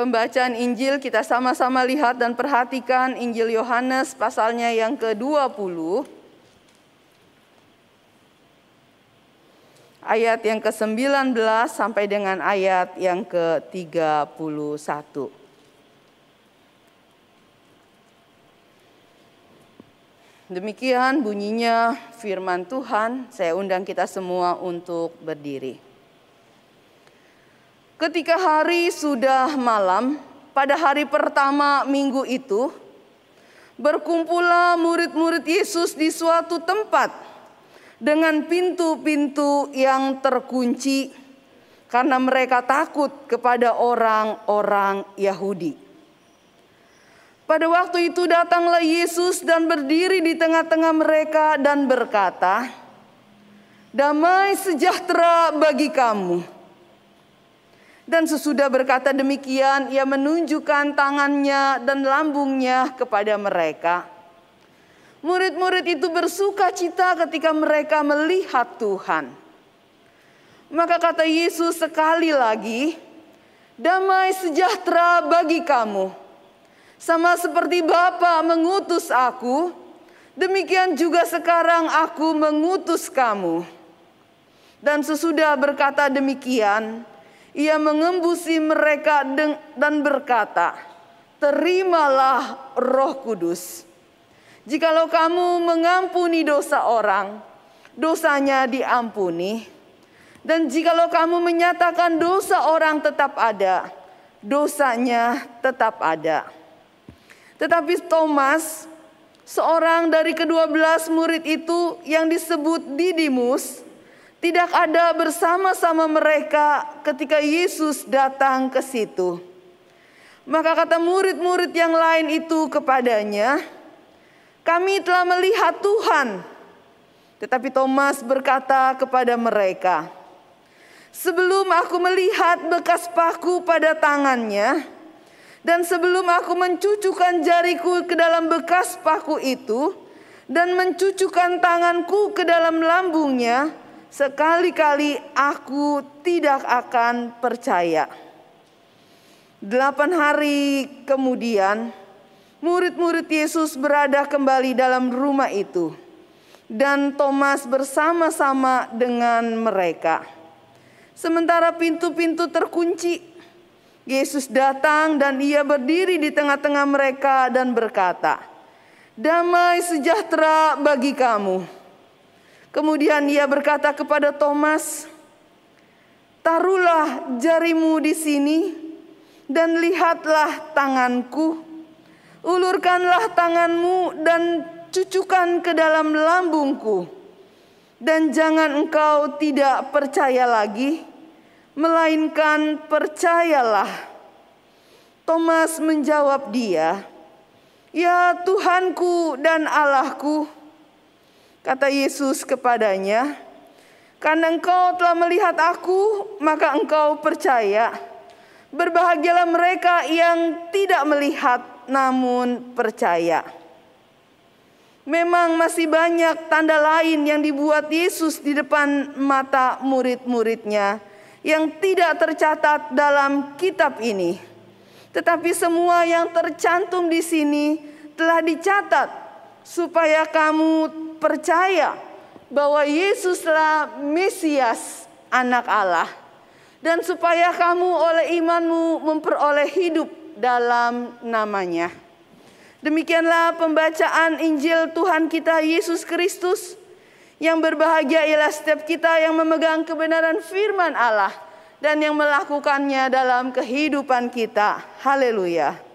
Pembacaan Injil kita sama-sama lihat dan perhatikan Injil Yohanes pasalnya yang ke-20. Ayat yang ke-19 sampai dengan ayat yang ke-31. Demikian bunyinya firman Tuhan. Saya undang kita semua untuk berdiri. Ketika hari sudah malam, pada hari pertama minggu itu, berkumpullah murid-murid Yesus di suatu tempat dengan pintu-pintu yang terkunci karena mereka takut kepada orang-orang Yahudi. Pada waktu itu datanglah Yesus dan berdiri di tengah-tengah mereka dan berkata, "Damai sejahtera bagi kamu." Dan sesudah berkata demikian, ia menunjukkan tangannya dan lambungnya kepada mereka. Murid-murid itu bersuka cita ketika mereka melihat Tuhan. Maka kata Yesus sekali lagi, "Damai sejahtera bagi kamu." Sama seperti Bapa mengutus aku, demikian juga sekarang aku mengutus kamu. Dan sesudah berkata demikian, ia mengembusi mereka dan berkata, Terimalah roh kudus. Jikalau kamu mengampuni dosa orang, dosanya diampuni. Dan jikalau kamu menyatakan dosa orang tetap ada, dosanya tetap ada. Tetapi Thomas, seorang dari kedua belas murid itu yang disebut Didimus, tidak ada bersama-sama mereka ketika Yesus datang ke situ. Maka kata murid-murid yang lain itu kepadanya, "Kami telah melihat Tuhan." Tetapi Thomas berkata kepada mereka, "Sebelum aku melihat bekas paku pada tangannya, dan sebelum aku mencucukkan jariku ke dalam bekas paku itu dan mencucukkan tanganku ke dalam lambungnya, sekali-kali aku tidak akan percaya. Delapan hari kemudian, murid-murid Yesus berada kembali dalam rumah itu, dan Thomas bersama-sama dengan mereka. Sementara pintu-pintu terkunci, Yesus datang dan ia berdiri di tengah-tengah mereka dan berkata, "Damai sejahtera bagi kamu." Kemudian ia berkata kepada Thomas, "Taruhlah jarimu di sini dan lihatlah tanganku. Ulurkanlah tanganmu dan cucukkan ke dalam lambungku. Dan jangan engkau tidak percaya lagi, melainkan percayalah. Thomas menjawab dia, "Ya Tuhanku dan Allahku." Kata Yesus kepadanya, "Karena engkau telah melihat aku, maka engkau percaya. Berbahagialah mereka yang tidak melihat namun percaya." Memang masih banyak tanda lain yang dibuat Yesus di depan mata murid-muridnya yang tidak tercatat dalam kitab ini. Tetapi semua yang tercantum di sini telah dicatat supaya kamu percaya bahwa Yesuslah Mesias anak Allah dan supaya kamu oleh imanmu memperoleh hidup dalam namanya. Demikianlah pembacaan Injil Tuhan kita Yesus Kristus. Yang berbahagia ialah setiap kita yang memegang kebenaran firman Allah dan yang melakukannya dalam kehidupan kita. Haleluya.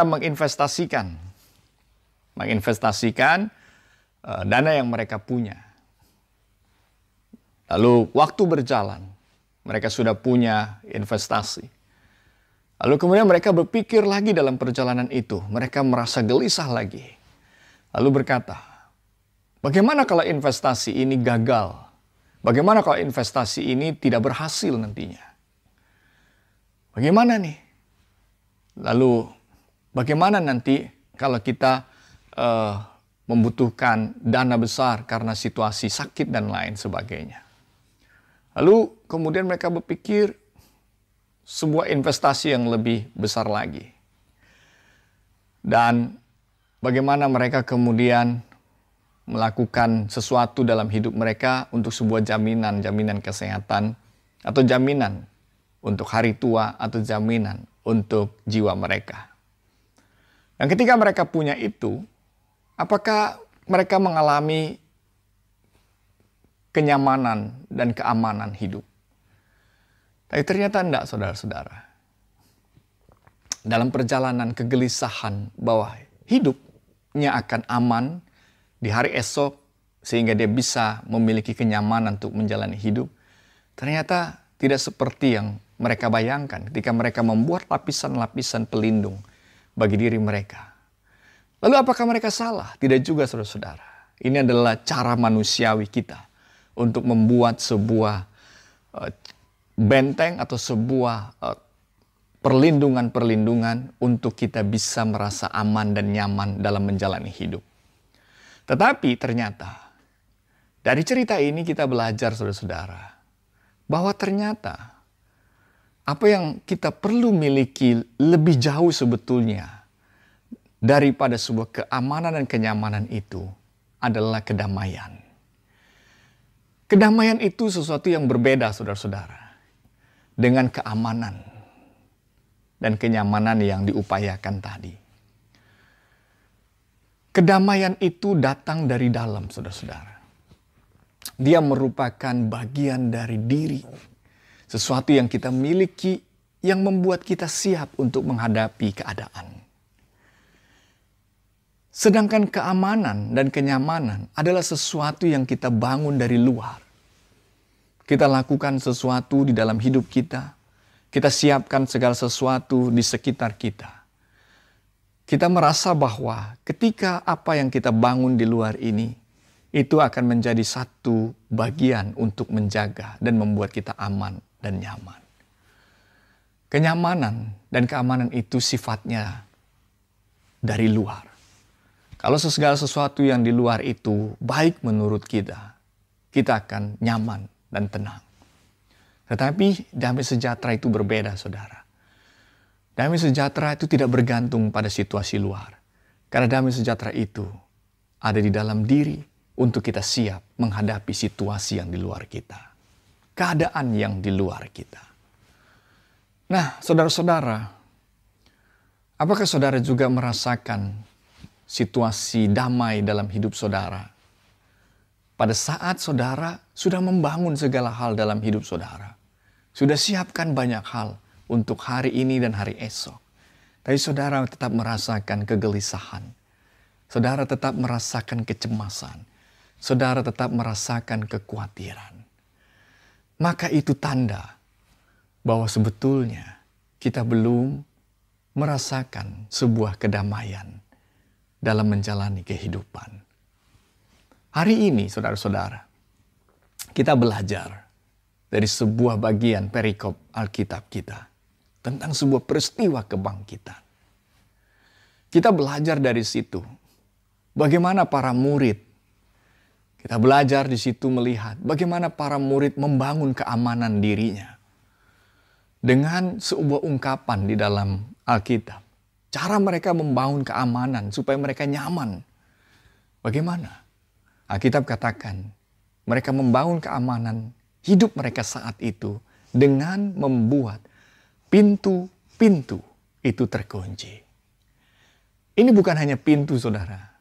Menginvestasikan menginvestasikan uh, dana yang mereka punya. Lalu waktu berjalan, mereka sudah punya investasi. Lalu kemudian mereka berpikir lagi dalam perjalanan itu, mereka merasa gelisah lagi. Lalu berkata, bagaimana kalau investasi ini gagal? Bagaimana kalau investasi ini tidak berhasil nantinya? Bagaimana nih? Lalu bagaimana nanti kalau kita uh, membutuhkan dana besar karena situasi sakit dan lain sebagainya? Lalu kemudian mereka berpikir sebuah investasi yang lebih besar lagi. Dan bagaimana mereka kemudian melakukan sesuatu dalam hidup mereka untuk sebuah jaminan, jaminan kesehatan atau jaminan untuk hari tua atau jaminan untuk jiwa mereka. Dan ketika mereka punya itu, apakah mereka mengalami kenyamanan dan keamanan hidup? Tapi ternyata tidak, saudara-saudara. Dalam perjalanan kegelisahan bahwa hidupnya akan aman, di hari esok sehingga dia bisa memiliki kenyamanan untuk menjalani hidup, ternyata tidak seperti yang mereka bayangkan ketika mereka membuat lapisan-lapisan pelindung bagi diri mereka. Lalu apakah mereka salah? Tidak juga saudara-saudara. Ini adalah cara manusiawi kita untuk membuat sebuah uh, benteng atau sebuah uh, perlindungan-perlindungan untuk kita bisa merasa aman dan nyaman dalam menjalani hidup. Tetapi ternyata dari cerita ini kita belajar saudara-saudara bahwa ternyata apa yang kita perlu miliki lebih jauh sebetulnya daripada sebuah keamanan dan kenyamanan itu adalah kedamaian. Kedamaian itu sesuatu yang berbeda saudara-saudara dengan keamanan dan kenyamanan yang diupayakan tadi. Kedamaian itu datang dari dalam, saudara-saudara. Dia merupakan bagian dari diri, sesuatu yang kita miliki yang membuat kita siap untuk menghadapi keadaan. Sedangkan keamanan dan kenyamanan adalah sesuatu yang kita bangun dari luar. Kita lakukan sesuatu di dalam hidup kita, kita siapkan segala sesuatu di sekitar kita kita merasa bahwa ketika apa yang kita bangun di luar ini itu akan menjadi satu bagian untuk menjaga dan membuat kita aman dan nyaman. Kenyamanan dan keamanan itu sifatnya dari luar. Kalau segala sesuatu yang di luar itu baik menurut kita, kita akan nyaman dan tenang. Tetapi damai sejahtera itu berbeda, saudara. Damai sejahtera itu tidak bergantung pada situasi luar. Karena damai sejahtera itu ada di dalam diri untuk kita siap menghadapi situasi yang di luar kita. Keadaan yang di luar kita. Nah, saudara-saudara, apakah saudara juga merasakan situasi damai dalam hidup saudara? Pada saat saudara sudah membangun segala hal dalam hidup saudara, sudah siapkan banyak hal, untuk hari ini dan hari esok. Tapi saudara tetap merasakan kegelisahan. Saudara tetap merasakan kecemasan. Saudara tetap merasakan kekhawatiran. Maka itu tanda bahwa sebetulnya kita belum merasakan sebuah kedamaian dalam menjalani kehidupan. Hari ini, saudara-saudara, kita belajar dari sebuah bagian perikop Alkitab kita tentang sebuah peristiwa kebangkitan. Kita belajar dari situ bagaimana para murid kita belajar di situ melihat bagaimana para murid membangun keamanan dirinya dengan sebuah ungkapan di dalam Alkitab. Cara mereka membangun keamanan supaya mereka nyaman. Bagaimana? Alkitab katakan mereka membangun keamanan hidup mereka saat itu dengan membuat pintu-pintu itu terkunci. Ini bukan hanya pintu saudara.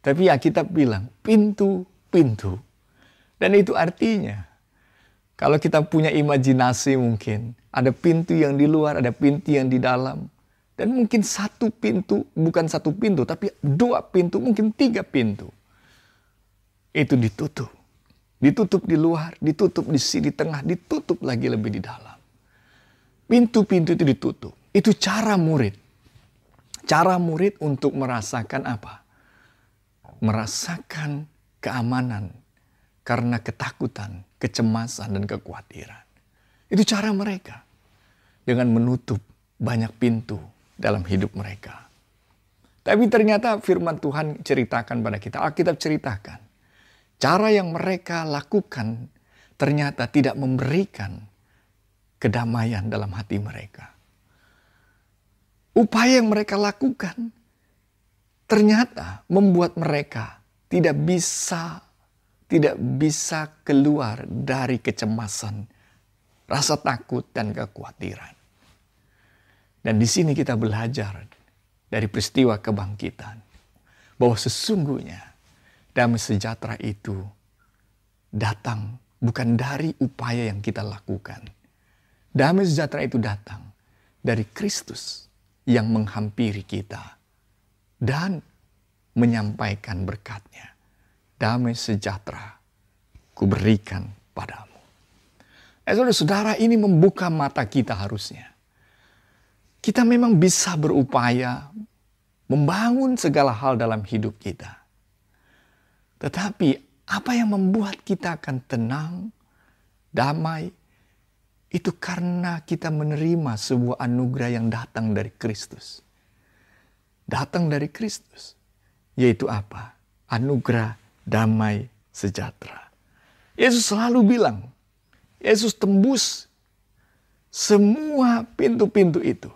Tapi kita bilang pintu-pintu. Dan itu artinya kalau kita punya imajinasi mungkin ada pintu yang di luar, ada pintu yang di dalam. Dan mungkin satu pintu, bukan satu pintu, tapi dua pintu, mungkin tiga pintu. Itu ditutup. Ditutup di luar, ditutup di sini tengah, ditutup lagi lebih di dalam. Pintu-pintu itu ditutup. Itu cara murid. Cara murid untuk merasakan apa? Merasakan keamanan karena ketakutan, kecemasan, dan kekhawatiran. Itu cara mereka. Dengan menutup banyak pintu dalam hidup mereka. Tapi ternyata firman Tuhan ceritakan pada kita, Alkitab ceritakan. Cara yang mereka lakukan ternyata tidak memberikan kedamaian dalam hati mereka. Upaya yang mereka lakukan ternyata membuat mereka tidak bisa tidak bisa keluar dari kecemasan, rasa takut dan kekhawatiran. Dan di sini kita belajar dari peristiwa kebangkitan bahwa sesungguhnya damai sejahtera itu datang bukan dari upaya yang kita lakukan. Damai sejahtera itu datang dari Kristus yang menghampiri kita dan menyampaikan berkatnya. Damai sejahtera kuberikan padamu. Eh saudara-saudara ini membuka mata kita harusnya. Kita memang bisa berupaya membangun segala hal dalam hidup kita. Tetapi apa yang membuat kita akan tenang, damai, itu karena kita menerima sebuah anugerah yang datang dari Kristus. Datang dari Kristus. Yaitu apa? Anugerah damai sejahtera. Yesus selalu bilang, Yesus tembus semua pintu-pintu itu.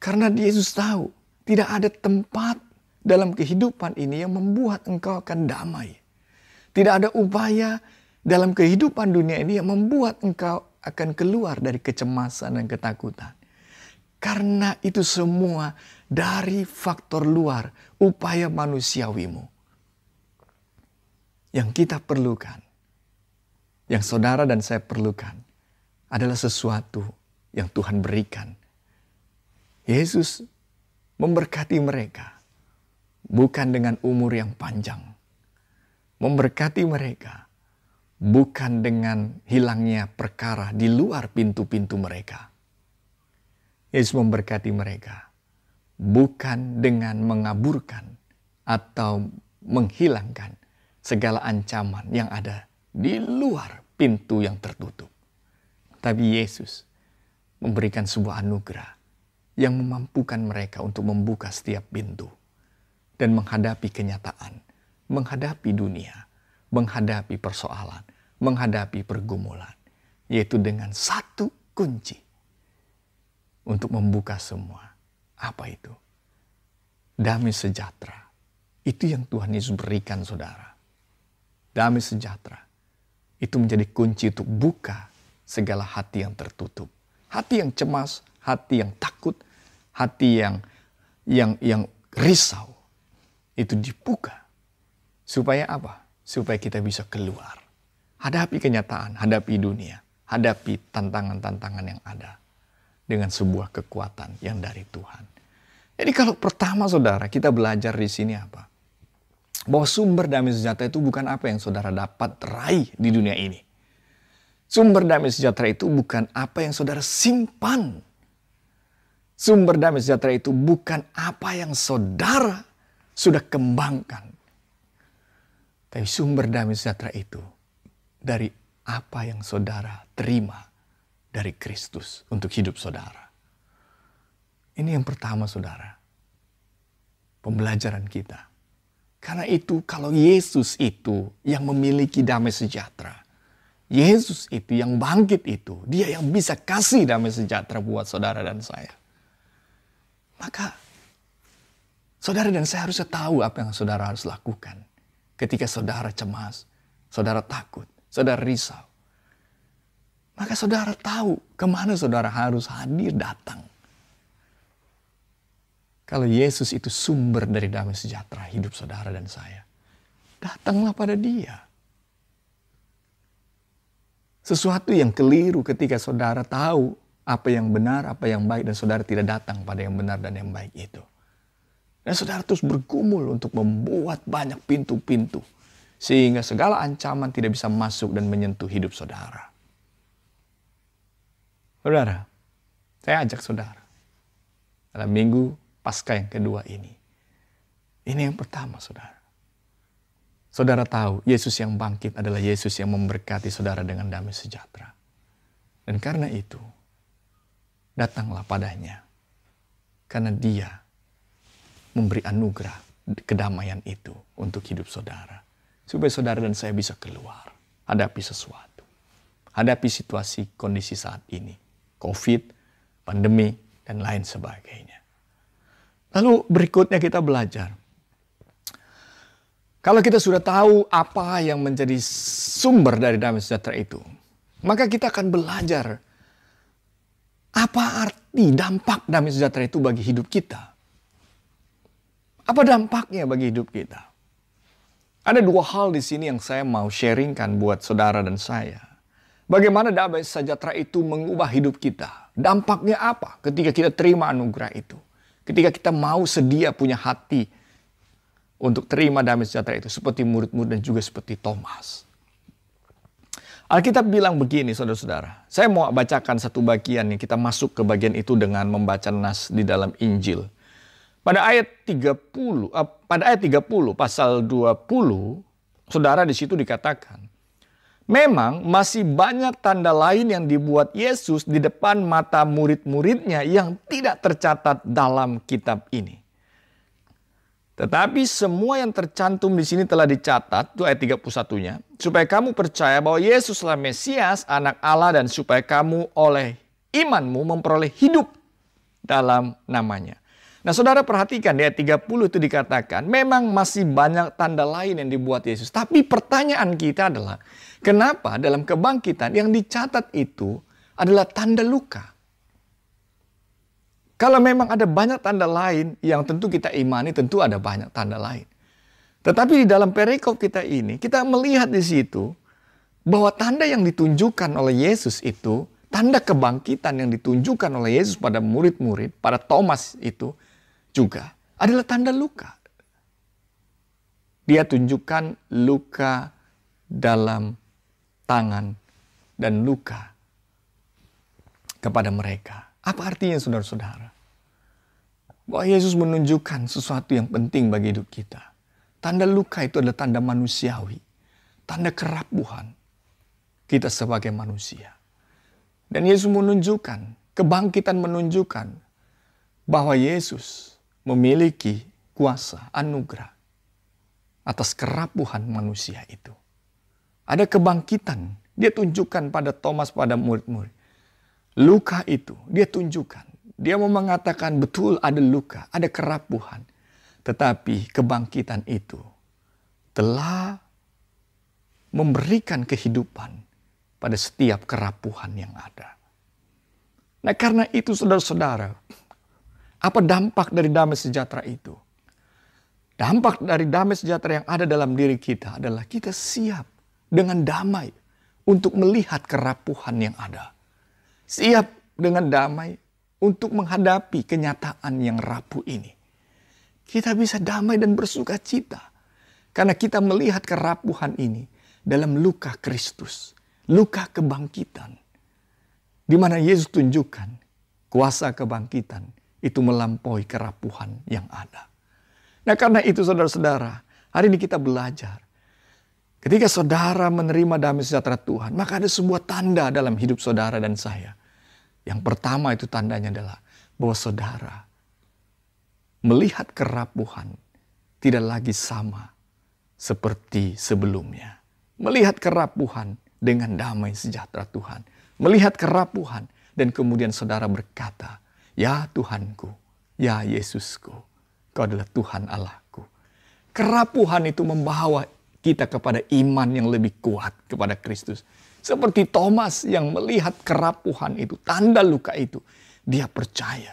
Karena Yesus tahu tidak ada tempat dalam kehidupan ini yang membuat engkau akan damai. Tidak ada upaya dalam kehidupan dunia ini yang membuat engkau akan keluar dari kecemasan dan ketakutan. Karena itu semua dari faktor luar, upaya manusiawimu. Yang kita perlukan, yang saudara dan saya perlukan, adalah sesuatu yang Tuhan berikan. Yesus memberkati mereka bukan dengan umur yang panjang. Memberkati mereka bukan dengan hilangnya perkara di luar pintu-pintu mereka. Yesus memberkati mereka bukan dengan mengaburkan atau menghilangkan segala ancaman yang ada di luar pintu yang tertutup. Tapi Yesus memberikan sebuah anugerah yang memampukan mereka untuk membuka setiap pintu dan menghadapi kenyataan, menghadapi dunia, menghadapi persoalan, menghadapi pergumulan, yaitu dengan satu kunci untuk membuka semua. Apa itu? Damai sejahtera. Itu yang Tuhan Yesus berikan saudara. Damai sejahtera. Itu menjadi kunci untuk buka segala hati yang tertutup. Hati yang cemas, hati yang takut, hati yang yang yang risau itu dibuka. Supaya apa? Supaya kita bisa keluar. Hadapi kenyataan, hadapi dunia, hadapi tantangan-tantangan yang ada dengan sebuah kekuatan yang dari Tuhan. Jadi kalau pertama saudara kita belajar di sini apa? Bahwa sumber damai sejahtera itu bukan apa yang saudara dapat raih di dunia ini. Sumber damai sejahtera itu bukan apa yang saudara simpan. Sumber damai sejahtera itu bukan apa yang saudara sudah kembangkan. Tapi sumber damai sejahtera itu dari apa yang saudara terima dari Kristus untuk hidup saudara. Ini yang pertama saudara. Pembelajaran kita. Karena itu kalau Yesus itu yang memiliki damai sejahtera. Yesus itu yang bangkit itu. Dia yang bisa kasih damai sejahtera buat saudara dan saya. Maka Saudara dan saya harus tahu apa yang saudara harus lakukan. Ketika saudara cemas, saudara takut, saudara risau. Maka saudara tahu ke mana saudara harus hadir datang. Kalau Yesus itu sumber dari damai sejahtera hidup saudara dan saya. Datanglah pada dia. Sesuatu yang keliru ketika saudara tahu apa yang benar, apa yang baik, dan saudara tidak datang pada yang benar dan yang baik itu. Dan saudara terus bergumul untuk membuat banyak pintu-pintu. Sehingga segala ancaman tidak bisa masuk dan menyentuh hidup saudara. Saudara, saya ajak saudara. Dalam minggu pasca yang kedua ini. Ini yang pertama saudara. Saudara tahu Yesus yang bangkit adalah Yesus yang memberkati saudara dengan damai sejahtera. Dan karena itu, datanglah padanya. Karena dia memberi anugerah kedamaian itu untuk hidup saudara. Supaya saudara dan saya bisa keluar. Hadapi sesuatu. Hadapi situasi kondisi saat ini. Covid, pandemi, dan lain sebagainya. Lalu berikutnya kita belajar. Kalau kita sudah tahu apa yang menjadi sumber dari damai sejahtera itu, maka kita akan belajar apa arti dampak damai sejahtera itu bagi hidup kita? Apa dampaknya bagi hidup kita? Ada dua hal di sini yang saya mau sharingkan buat saudara dan saya. Bagaimana damai sejahtera itu mengubah hidup kita? Dampaknya apa ketika kita terima anugerah itu? Ketika kita mau sedia punya hati untuk terima damai sejahtera itu seperti murid-murid dan juga seperti Thomas. Alkitab bilang begini saudara-saudara. Saya mau bacakan satu bagian nih. Kita masuk ke bagian itu dengan membaca nas di dalam Injil. Pada ayat 30, uh, eh, pada ayat 30 pasal 20, saudara di situ dikatakan, Memang masih banyak tanda lain yang dibuat Yesus di depan mata murid-muridnya yang tidak tercatat dalam kitab ini. Tetapi semua yang tercantum di sini telah dicatat, itu ayat 31-nya, supaya kamu percaya bahwa Yesuslah Mesias, anak Allah, dan supaya kamu oleh imanmu memperoleh hidup dalam namanya. Nah saudara perhatikan di ayat 30 itu dikatakan, memang masih banyak tanda lain yang dibuat Yesus. Tapi pertanyaan kita adalah, kenapa dalam kebangkitan yang dicatat itu adalah tanda luka? Kalau memang ada banyak tanda lain yang tentu kita imani, tentu ada banyak tanda lain. Tetapi di dalam perikop kita ini, kita melihat di situ bahwa tanda yang ditunjukkan oleh Yesus itu, tanda kebangkitan yang ditunjukkan oleh Yesus pada murid-murid, pada Thomas itu juga adalah tanda luka. Dia tunjukkan luka dalam tangan dan luka kepada mereka. Apa artinya saudara-saudara? Bahwa Yesus menunjukkan sesuatu yang penting bagi hidup kita. Tanda luka itu adalah tanda manusiawi. Tanda kerapuhan kita sebagai manusia. Dan Yesus menunjukkan, kebangkitan menunjukkan bahwa Yesus memiliki kuasa anugerah atas kerapuhan manusia itu. Ada kebangkitan, dia tunjukkan pada Thomas, pada murid-murid. Luka itu dia tunjukkan. Dia mau mengatakan betul ada luka, ada kerapuhan. Tetapi kebangkitan itu telah memberikan kehidupan pada setiap kerapuhan yang ada. Nah karena itu saudara-saudara, apa dampak dari damai sejahtera itu? Dampak dari damai sejahtera yang ada dalam diri kita adalah kita siap dengan damai untuk melihat kerapuhan yang ada siap dengan damai untuk menghadapi kenyataan yang rapuh ini. Kita bisa damai dan bersuka cita karena kita melihat kerapuhan ini dalam luka Kristus, luka kebangkitan, di mana Yesus tunjukkan kuasa kebangkitan itu melampaui kerapuhan yang ada. Nah, karena itu, saudara-saudara, hari ini kita belajar Ketika saudara menerima damai sejahtera Tuhan, maka ada sebuah tanda dalam hidup saudara dan saya. Yang pertama itu tandanya adalah bahwa saudara melihat kerapuhan tidak lagi sama seperti sebelumnya. Melihat kerapuhan dengan damai sejahtera Tuhan. Melihat kerapuhan dan kemudian saudara berkata, Ya Tuhanku, ya Yesusku, kau adalah Tuhan Allahku. Kerapuhan itu membawa kita kepada iman yang lebih kuat kepada Kristus. Seperti Thomas yang melihat kerapuhan itu, tanda luka itu. Dia percaya.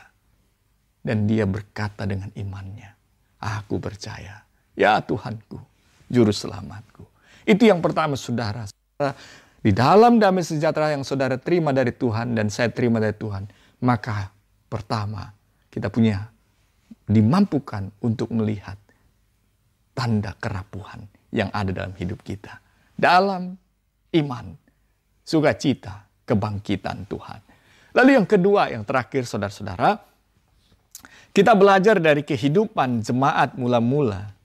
Dan dia berkata dengan imannya. Aku percaya. Ya Tuhanku, Juru Selamatku. Itu yang pertama saudara. Di dalam damai sejahtera yang saudara terima dari Tuhan dan saya terima dari Tuhan, maka pertama kita punya dimampukan untuk melihat tanda kerapuhan yang ada dalam hidup kita. Dalam iman, sukacita, kebangkitan Tuhan. Lalu yang kedua, yang terakhir saudara-saudara, kita belajar dari kehidupan jemaat mula-mula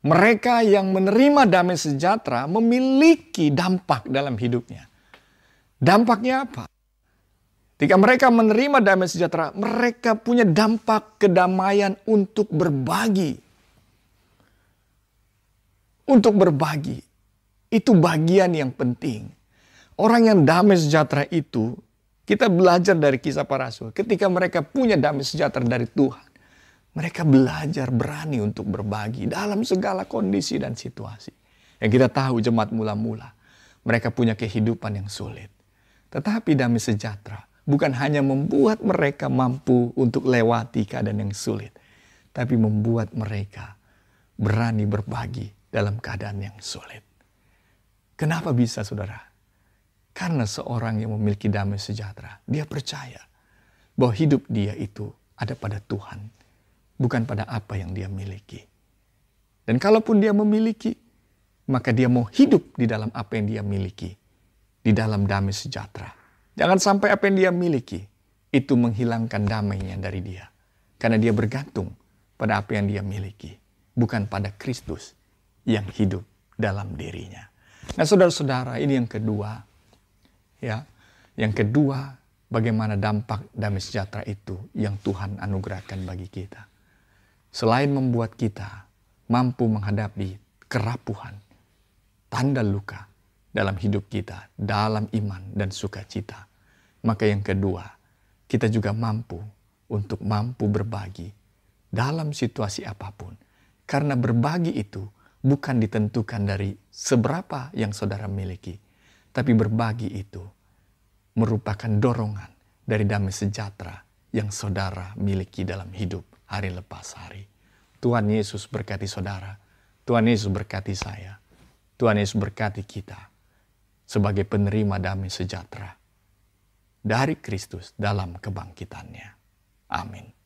mereka yang menerima damai sejahtera memiliki dampak dalam hidupnya. Dampaknya apa? Ketika mereka menerima damai sejahtera, mereka punya dampak kedamaian untuk berbagi. Untuk berbagi. Itu bagian yang penting. Orang yang damai sejahtera itu, kita belajar dari kisah para rasul. Ketika mereka punya damai sejahtera dari Tuhan, mereka belajar berani untuk berbagi dalam segala kondisi dan situasi. Yang kita tahu jemaat mula-mula, mereka punya kehidupan yang sulit. Tetapi damai sejahtera bukan hanya membuat mereka mampu untuk lewati keadaan yang sulit, tapi membuat mereka berani berbagi dalam keadaan yang sulit. Kenapa bisa saudara? Karena seorang yang memiliki damai sejahtera, dia percaya bahwa hidup dia itu ada pada Tuhan bukan pada apa yang dia miliki. Dan kalaupun dia memiliki, maka dia mau hidup di dalam apa yang dia miliki, di dalam damai sejahtera. Jangan sampai apa yang dia miliki itu menghilangkan damainya dari dia, karena dia bergantung pada apa yang dia miliki, bukan pada Kristus yang hidup dalam dirinya. Nah, saudara-saudara, ini yang kedua, ya, yang kedua, bagaimana dampak damai sejahtera itu yang Tuhan anugerahkan bagi kita selain membuat kita mampu menghadapi kerapuhan, tanda luka dalam hidup kita, dalam iman dan sukacita, maka yang kedua, kita juga mampu untuk mampu berbagi dalam situasi apa pun. Karena berbagi itu bukan ditentukan dari seberapa yang saudara miliki, tapi berbagi itu merupakan dorongan dari damai sejahtera yang saudara miliki dalam hidup hari lepas hari. Tuhan Yesus berkati saudara. Tuhan Yesus berkati saya. Tuhan Yesus berkati kita sebagai penerima damai sejahtera dari Kristus dalam kebangkitannya. Amin.